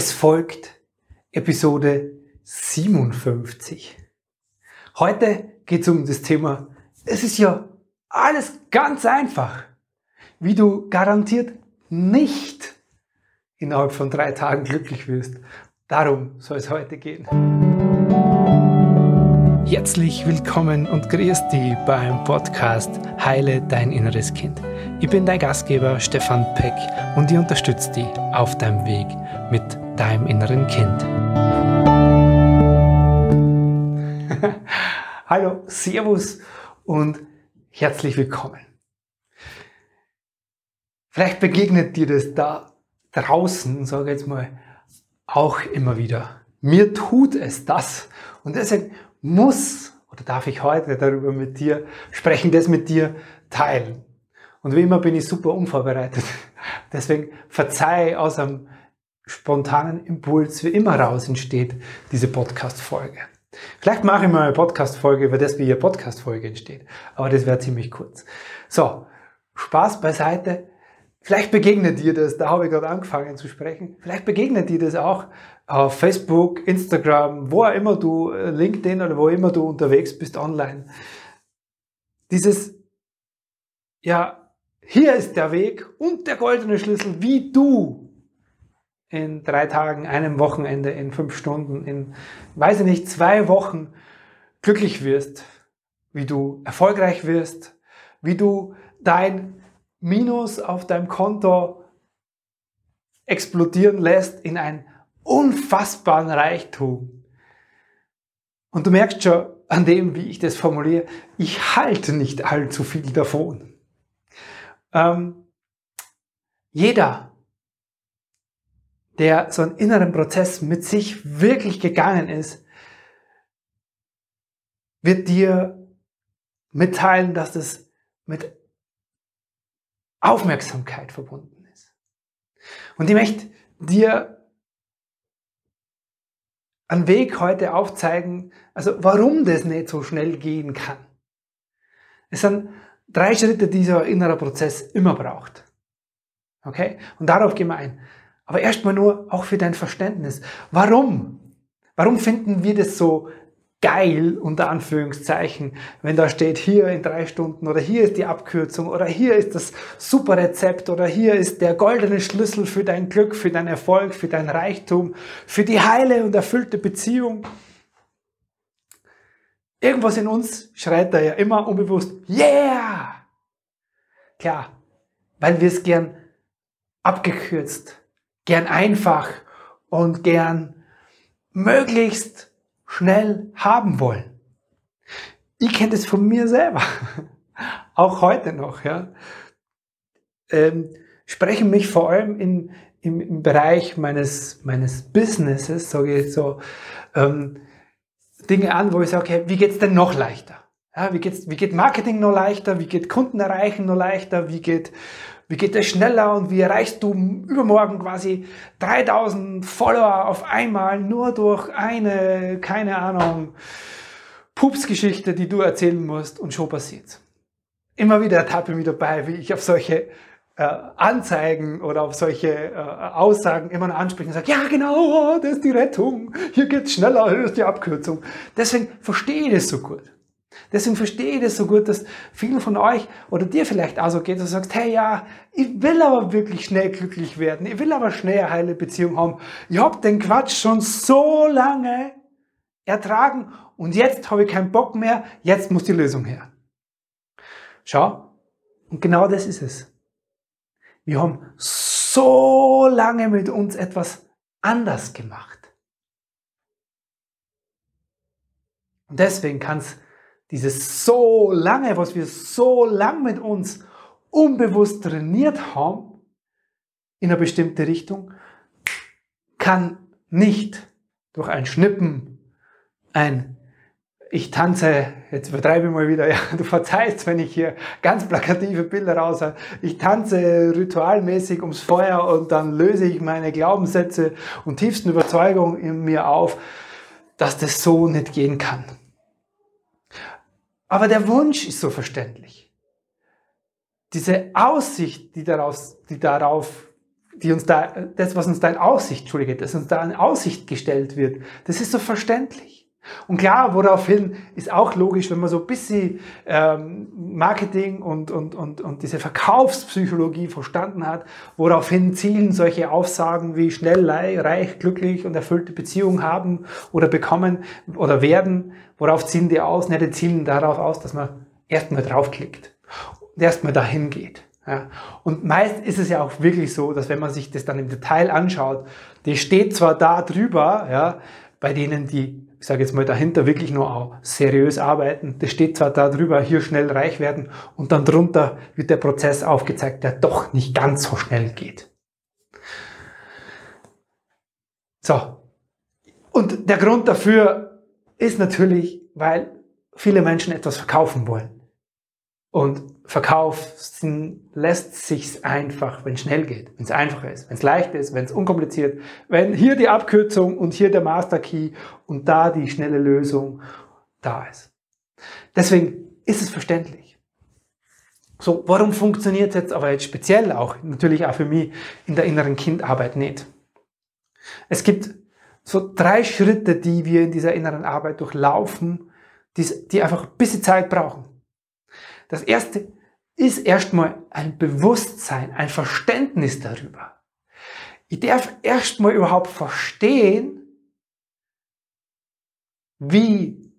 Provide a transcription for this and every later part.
Es folgt Episode 57. Heute geht es um das Thema, es ist ja alles ganz einfach, wie du garantiert nicht innerhalb von drei Tagen glücklich wirst. Darum soll es heute gehen. Herzlich willkommen und grüß dich beim Podcast Heile dein inneres Kind. Ich bin dein Gastgeber Stefan Peck und ich unterstütze dich auf deinem Weg mit deinem inneren Kind. Hallo, Servus und herzlich willkommen. Vielleicht begegnet dir das da draußen, sage ich jetzt mal, auch immer wieder. Mir tut es das. Und deswegen muss oder darf ich heute darüber mit dir sprechen, das mit dir teilen. Und wie immer bin ich super unvorbereitet. Deswegen verzeih aus einem spontanen Impuls, wie immer raus entsteht diese Podcast-Folge. Vielleicht mache ich mal eine Podcast-Folge über das, wie eine Podcast-Folge entsteht. Aber das wäre ziemlich kurz. So, Spaß beiseite. Vielleicht begegnet dir das, da habe ich gerade angefangen zu sprechen, vielleicht begegnet dir das auch auf Facebook, Instagram, wo auch immer du, äh, LinkedIn oder wo immer du unterwegs bist online. Dieses, ja, hier ist der Weg und der goldene Schlüssel, wie du in drei Tagen, einem Wochenende, in fünf Stunden, in, weiß ich nicht, zwei Wochen glücklich wirst, wie du erfolgreich wirst, wie du dein Minus auf deinem Konto explodieren lässt in einen unfassbaren Reichtum. Und du merkst schon an dem, wie ich das formuliere, ich halte nicht allzu viel davon. Ähm, jeder der so einen inneren Prozess mit sich wirklich gegangen ist, wird dir mitteilen, dass es mit Aufmerksamkeit verbunden ist. Und ich möchte dir einen Weg heute aufzeigen, also warum das nicht so schnell gehen kann. Es sind drei Schritte, die so ein innerer Prozess immer braucht. Okay? Und darauf gehen wir ein. Aber erstmal nur auch für dein Verständnis. Warum? Warum finden wir das so geil, unter Anführungszeichen, wenn da steht, hier in drei Stunden oder hier ist die Abkürzung oder hier ist das super Rezept oder hier ist der goldene Schlüssel für dein Glück, für dein Erfolg, für dein Reichtum, für die heile und erfüllte Beziehung. Irgendwas in uns schreit da ja immer unbewusst, yeah! Klar, weil wir es gern abgekürzt gern einfach und gern möglichst schnell haben wollen. Ich kenne das von mir selber, auch heute noch. Ja. Ähm, spreche mich vor allem in, im, im Bereich meines, meines Businesses, sage ich so, ähm, Dinge an, wo ich sage, okay, wie geht's denn noch leichter? Ja, wie, geht's, wie geht Marketing noch leichter? Wie geht Kunden erreichen noch leichter? Wie geht wie geht das schneller und wie erreichst du übermorgen quasi 3000 Follower auf einmal nur durch eine, keine Ahnung, Pupsgeschichte, die du erzählen musst und schon passiert's. Immer wieder tappe ich mich dabei, wie ich auf solche äh, Anzeigen oder auf solche äh, Aussagen immer noch anspreche und sage, ja genau, das ist die Rettung, hier geht's schneller, hier ist die Abkürzung. Deswegen verstehe ich das so gut. Deswegen verstehe ich das so gut, dass vielen von euch oder dir vielleicht auch so geht, dass du sagst, hey ja, ich will aber wirklich schnell glücklich werden, ich will aber schnell eine heile Beziehung haben. Ich habe den Quatsch schon so lange ertragen und jetzt habe ich keinen Bock mehr, jetzt muss die Lösung her. Schau, und genau das ist es. Wir haben so lange mit uns etwas anders gemacht. Und deswegen kann es dieses so lange, was wir so lang mit uns unbewusst trainiert haben, in eine bestimmte Richtung, kann nicht durch ein Schnippen, ein ich tanze, jetzt übertreibe ich mal wieder, ja, du verzeihst, wenn ich hier ganz plakative Bilder raus habe. Ich tanze ritualmäßig ums Feuer und dann löse ich meine Glaubenssätze und tiefsten Überzeugungen in mir auf, dass das so nicht gehen kann. Aber der Wunsch ist so verständlich. Diese Aussicht, die daraus, die darauf die uns da, das, was uns da in Aussicht, Entschuldige, das uns da in Aussicht gestellt wird, das ist so verständlich. Und klar, woraufhin ist auch logisch, wenn man so ein bisschen ähm, Marketing und, und, und, und diese Verkaufspsychologie verstanden hat, woraufhin zielen solche Aussagen wie schnell, reich, glücklich und erfüllte Beziehungen haben oder bekommen oder werden, worauf zielen die aus? Ne, die zielen darauf aus, dass man erstmal draufklickt und erstmal dahin geht. Ja. Und meist ist es ja auch wirklich so, dass wenn man sich das dann im Detail anschaut, die steht zwar da drüber, ja, bei denen die, ich sage jetzt mal dahinter, wirklich nur auch seriös arbeiten, das steht zwar da drüber, hier schnell reich werden und dann drunter wird der Prozess aufgezeigt, der doch nicht ganz so schnell geht. So. Und der Grund dafür ist natürlich, weil viele Menschen etwas verkaufen wollen. Und verkaufen lässt sich's einfach, wenn es schnell geht, wenn es einfach ist, wenn es leicht ist, wenn es unkompliziert, wenn hier die Abkürzung und hier der Master Key und da die schnelle Lösung da ist. Deswegen ist es verständlich. So, warum funktioniert jetzt aber jetzt speziell auch, natürlich auch für mich in der inneren Kindarbeit nicht? Es gibt so drei Schritte, die wir in dieser inneren Arbeit durchlaufen, die, die einfach ein bisschen Zeit brauchen. Das erste ist erstmal ein Bewusstsein, ein Verständnis darüber. Ich darf erstmal überhaupt verstehen, wie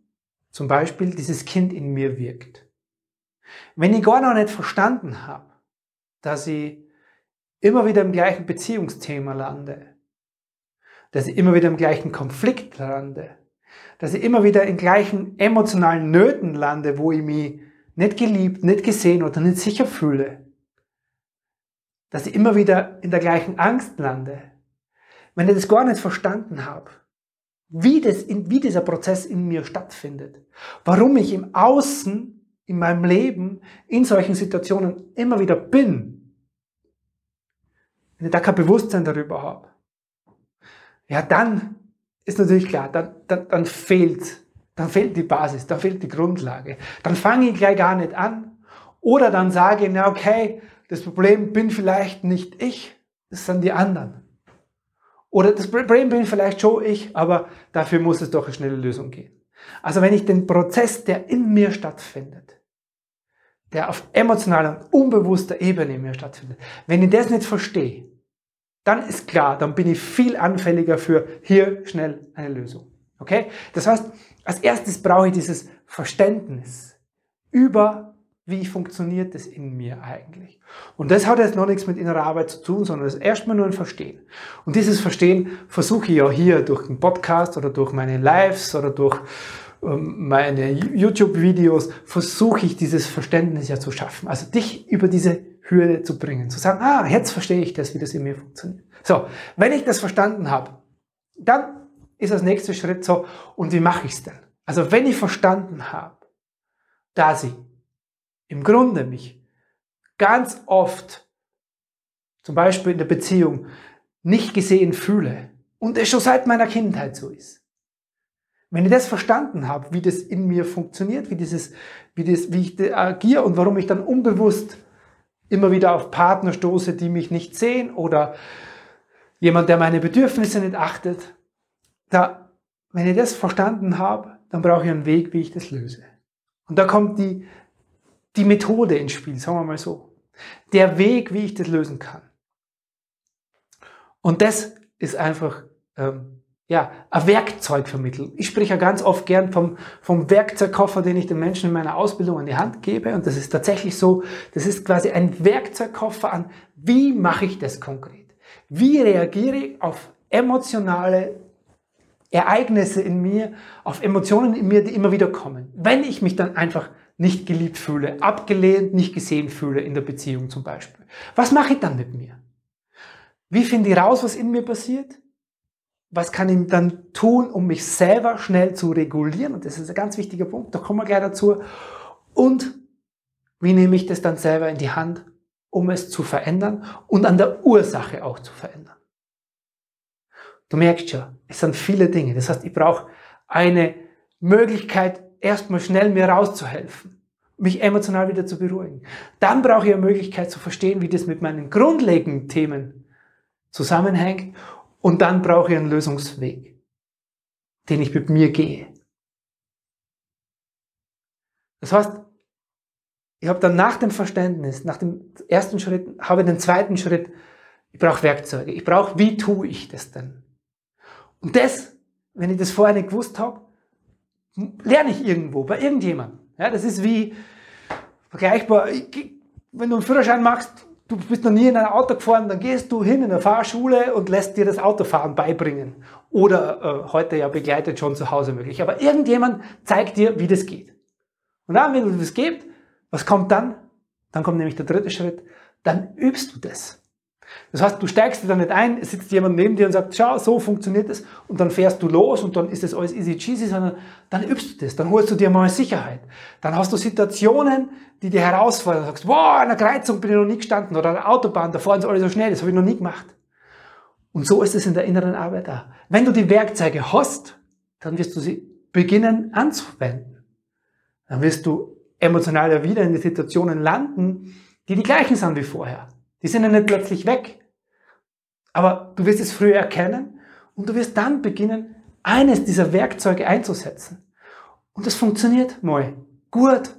zum Beispiel dieses Kind in mir wirkt. Wenn ich gar noch nicht verstanden habe, dass ich immer wieder im gleichen Beziehungsthema lande, dass ich immer wieder im gleichen Konflikt lande, dass ich immer wieder in gleichen emotionalen Nöten lande, wo ich mich nicht geliebt, nicht gesehen oder nicht sicher fühle, dass ich immer wieder in der gleichen Angst lande, wenn ich das gar nicht verstanden habe, wie, das in, wie dieser Prozess in mir stattfindet, warum ich im Außen, in meinem Leben, in solchen Situationen immer wieder bin, wenn ich da kein Bewusstsein darüber habe, ja, dann ist natürlich klar, dann, dann, dann fehlt dann fehlt die Basis, dann fehlt die Grundlage. Dann fange ich gleich gar nicht an. Oder dann sage ich, na okay, das Problem bin vielleicht nicht ich, das sind die anderen. Oder das Problem bin vielleicht schon ich, aber dafür muss es doch eine schnelle Lösung gehen. Also wenn ich den Prozess, der in mir stattfindet, der auf emotionaler und unbewusster Ebene in mir stattfindet, wenn ich das nicht verstehe, dann ist klar, dann bin ich viel anfälliger für hier schnell eine Lösung. Okay? Das heißt, als erstes brauche ich dieses Verständnis über, wie funktioniert es in mir eigentlich. Und das hat jetzt noch nichts mit innerer Arbeit zu tun, sondern das ist erstmal nur ein Verstehen. Und dieses Verstehen versuche ich ja hier durch den Podcast oder durch meine Lives oder durch ähm, meine YouTube-Videos, versuche ich dieses Verständnis ja zu schaffen. Also dich über diese Hürde zu bringen, zu sagen, ah, jetzt verstehe ich das, wie das in mir funktioniert. So, wenn ich das verstanden habe, dann ist das nächste Schritt so, und wie mache ich es denn? Also wenn ich verstanden habe, dass ich im Grunde mich ganz oft, zum Beispiel in der Beziehung, nicht gesehen fühle und es schon seit meiner Kindheit so ist. Wenn ich das verstanden habe, wie das in mir funktioniert, wie, dieses, wie, das, wie ich agiere und warum ich dann unbewusst immer wieder auf Partner stoße, die mich nicht sehen oder jemand, der meine Bedürfnisse nicht achtet, da, wenn ich das verstanden habe, dann brauche ich einen Weg, wie ich das löse. Und da kommt die, die Methode ins Spiel, sagen wir mal so. Der Weg, wie ich das lösen kann. Und das ist einfach ähm, ja, ein Werkzeug vermitteln. Ich spreche ja ganz oft gern vom, vom Werkzeugkoffer, den ich den Menschen in meiner Ausbildung an die Hand gebe. Und das ist tatsächlich so, das ist quasi ein Werkzeugkoffer an, wie mache ich das konkret? Wie reagiere ich auf emotionale Ereignisse in mir, auf Emotionen in mir, die immer wieder kommen. Wenn ich mich dann einfach nicht geliebt fühle, abgelehnt, nicht gesehen fühle in der Beziehung zum Beispiel. Was mache ich dann mit mir? Wie finde ich raus, was in mir passiert? Was kann ich dann tun, um mich selber schnell zu regulieren? Und das ist ein ganz wichtiger Punkt, da kommen wir gleich dazu. Und wie nehme ich das dann selber in die Hand, um es zu verändern und an der Ursache auch zu verändern? Du merkst schon, es sind viele Dinge. Das heißt, ich brauche eine Möglichkeit, erstmal schnell mir rauszuhelfen, mich emotional wieder zu beruhigen. Dann brauche ich eine Möglichkeit zu verstehen, wie das mit meinen grundlegenden Themen zusammenhängt und dann brauche ich einen Lösungsweg, den ich mit mir gehe. Das heißt, ich habe dann nach dem Verständnis, nach dem ersten Schritt, habe den zweiten Schritt, ich brauche Werkzeuge. Ich brauche, wie tue ich das denn? Und das, wenn ich das vorher nicht gewusst habe, lerne ich irgendwo, bei irgendjemandem. Ja, das ist wie vergleichbar, wenn du einen Führerschein machst, du bist noch nie in ein Auto gefahren, dann gehst du hin in eine Fahrschule und lässt dir das Autofahren beibringen. Oder äh, heute ja begleitet schon zu Hause möglich. Aber irgendjemand zeigt dir, wie das geht. Und dann, wenn du das geht, was kommt dann? Dann kommt nämlich der dritte Schritt. Dann übst du das. Das heißt, du steigst dir da nicht ein, es sitzt jemand neben dir und sagt, schau, so funktioniert es, und dann fährst du los und dann ist das alles easy cheesy, sondern dann übst du das, dann holst du dir mal Sicherheit. Dann hast du Situationen, die dir herausfordern, du sagst, wow, an einer Kreuzung bin ich noch nie gestanden, oder an der Autobahn, da fahren sie alle so schnell, das habe ich noch nie gemacht. Und so ist es in der inneren Arbeit auch. Wenn du die Werkzeuge hast, dann wirst du sie beginnen anzuwenden. Dann wirst du emotional wieder in die Situationen landen, die die gleichen sind wie vorher. Die sind ja nicht plötzlich weg. Aber du wirst es früher erkennen und du wirst dann beginnen, eines dieser Werkzeuge einzusetzen. Und das funktioniert mal gut,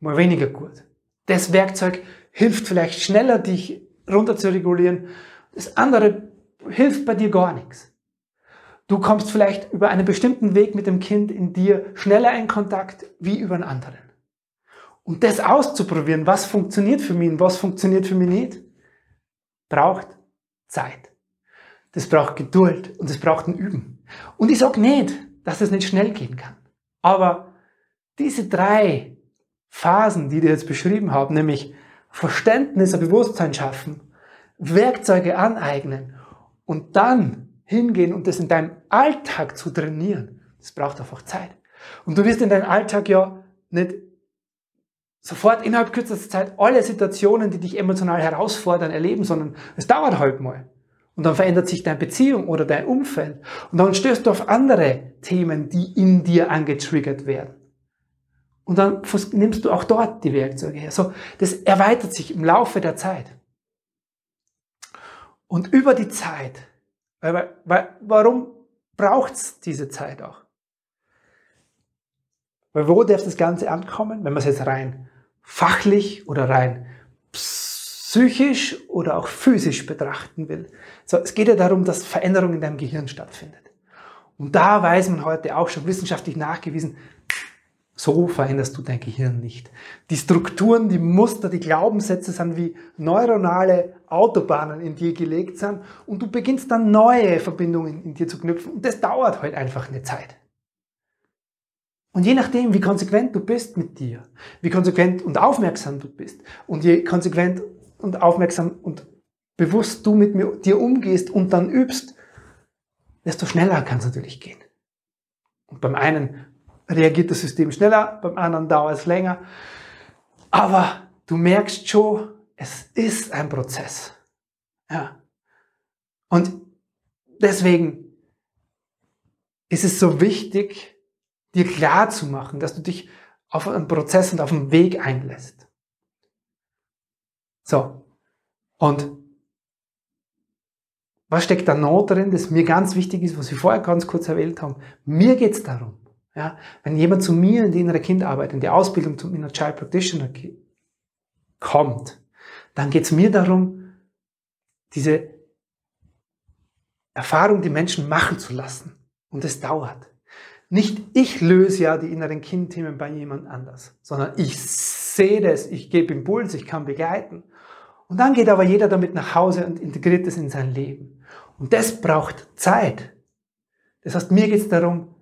mal weniger gut. Das Werkzeug hilft vielleicht schneller, dich runter zu regulieren. Das andere hilft bei dir gar nichts. Du kommst vielleicht über einen bestimmten Weg mit dem Kind in dir schneller in Kontakt wie über einen anderen. Und das auszuprobieren, was funktioniert für mich und was funktioniert für mich nicht, braucht Zeit. Das braucht Geduld und das braucht ein Üben. Und ich sage nicht, dass es nicht schnell gehen kann. Aber diese drei Phasen, die ich jetzt beschrieben habe, nämlich Verständnis, ein Bewusstsein schaffen, Werkzeuge aneignen und dann hingehen und das in deinem Alltag zu trainieren, das braucht einfach Zeit. Und du wirst in deinem Alltag ja nicht sofort innerhalb kürzester Zeit alle Situationen, die dich emotional herausfordern, erleben, sondern es dauert halt mal. Und dann verändert sich deine Beziehung oder dein Umfeld. Und dann stößt du auf andere Themen, die in dir angetriggert werden. Und dann nimmst du auch dort die Werkzeuge her. So, das erweitert sich im Laufe der Zeit. Und über die Zeit, weil, weil, warum braucht's diese Zeit auch? Weil wo darf das Ganze ankommen, wenn man es jetzt rein fachlich oder rein psychisch oder auch physisch betrachten will. So, es geht ja darum, dass Veränderung in deinem Gehirn stattfindet. Und da weiß man heute auch schon wissenschaftlich nachgewiesen, so veränderst du dein Gehirn nicht. Die Strukturen, die Muster, die Glaubenssätze sind wie neuronale Autobahnen in dir gelegt sind und du beginnst dann neue Verbindungen in dir zu knüpfen und das dauert halt einfach eine Zeit. Und je nachdem, wie konsequent du bist mit dir, wie konsequent und aufmerksam du bist und je konsequent und aufmerksam und bewusst du mit mir, dir umgehst und dann übst, desto schneller kann es natürlich gehen. Und beim einen reagiert das System schneller, beim anderen dauert es länger. Aber du merkst schon, es ist ein Prozess. Ja. Und deswegen ist es so wichtig, dir klar zu machen, dass du dich auf einen Prozess und auf einen Weg einlässt. So. Und was steckt da noch drin, das mir ganz wichtig ist, was wir vorher ganz kurz erwähnt haben? Mir geht es darum, ja, wenn jemand zu mir in die innere Kindarbeit, in die Ausbildung zum Inner Child Practitioner kommt, dann geht es mir darum, diese Erfahrung, die Menschen machen zu lassen. Und es dauert. Nicht ich löse ja die inneren Kindthemen bei jemand anders, sondern ich sehe das, ich gebe Impuls, ich kann begleiten. Und dann geht aber jeder damit nach Hause und integriert es in sein Leben. Und das braucht Zeit. Das heißt, mir geht es darum,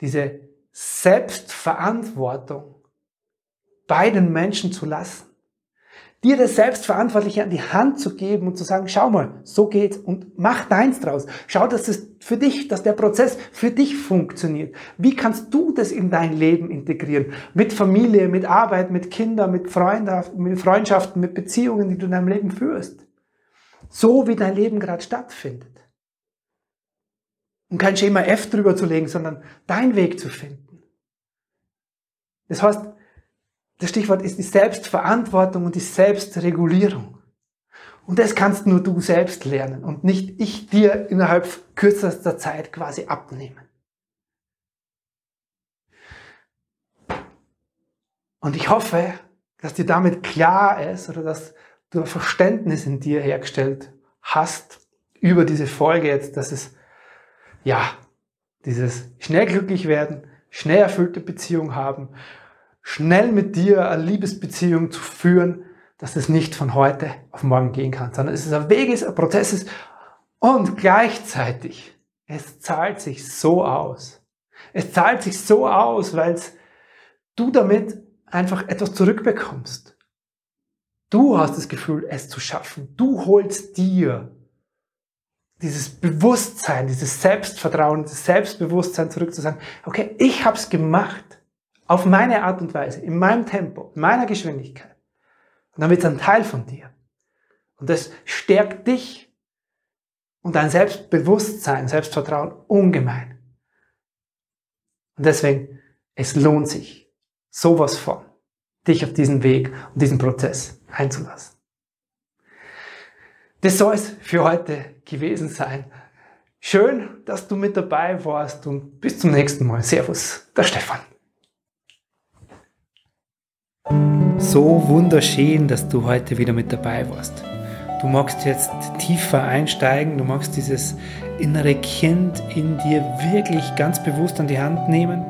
diese Selbstverantwortung bei den Menschen zu lassen dir das Selbstverantwortliche an die Hand zu geben und zu sagen, schau mal, so geht's und mach deins draus. Schau, dass es für dich, dass der Prozess für dich funktioniert. Wie kannst du das in dein Leben integrieren? Mit Familie, mit Arbeit, mit Kindern, mit, mit Freundschaften, mit Beziehungen, die du in deinem Leben führst. So wie dein Leben gerade stattfindet. Und kein Schema F drüber zu legen, sondern dein Weg zu finden. Das heißt, das Stichwort ist die Selbstverantwortung und die Selbstregulierung. Und das kannst nur du selbst lernen und nicht ich dir innerhalb kürzester Zeit quasi abnehmen. Und ich hoffe, dass dir damit klar ist oder dass du ein Verständnis in dir hergestellt hast über diese Folge jetzt, dass es, ja, dieses schnell glücklich werden, schnell erfüllte Beziehung haben, schnell mit dir eine Liebesbeziehung zu führen, dass es nicht von heute auf morgen gehen kann, sondern es ist ein Weg, ist ein Prozess ist und gleichzeitig, es zahlt sich so aus. Es zahlt sich so aus, weil du damit einfach etwas zurückbekommst. Du hast das Gefühl, es zu schaffen. Du holst dir dieses Bewusstsein, dieses Selbstvertrauen, dieses Selbstbewusstsein zurück zu sagen, okay, ich habe es gemacht, auf meine Art und Weise, in meinem Tempo, in meiner Geschwindigkeit. Und dann wird es ein Teil von dir. Und das stärkt dich und dein Selbstbewusstsein, Selbstvertrauen ungemein. Und deswegen, es lohnt sich, sowas von, dich auf diesen Weg und diesen Prozess einzulassen. Das soll es für heute gewesen sein. Schön, dass du mit dabei warst und bis zum nächsten Mal. Servus, der Stefan. So wunderschön, dass du heute wieder mit dabei warst. Du magst jetzt tiefer einsteigen, du magst dieses innere Kind in dir wirklich ganz bewusst an die Hand nehmen.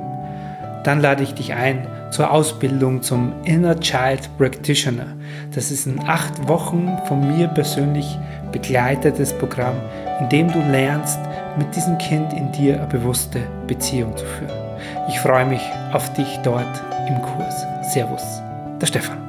Dann lade ich dich ein zur Ausbildung zum Inner Child Practitioner. Das ist ein acht Wochen von mir persönlich begleitetes Programm, in dem du lernst, mit diesem Kind in dir eine bewusste Beziehung zu führen. Ich freue mich auf dich dort im Kurs. Servus, der Stefan.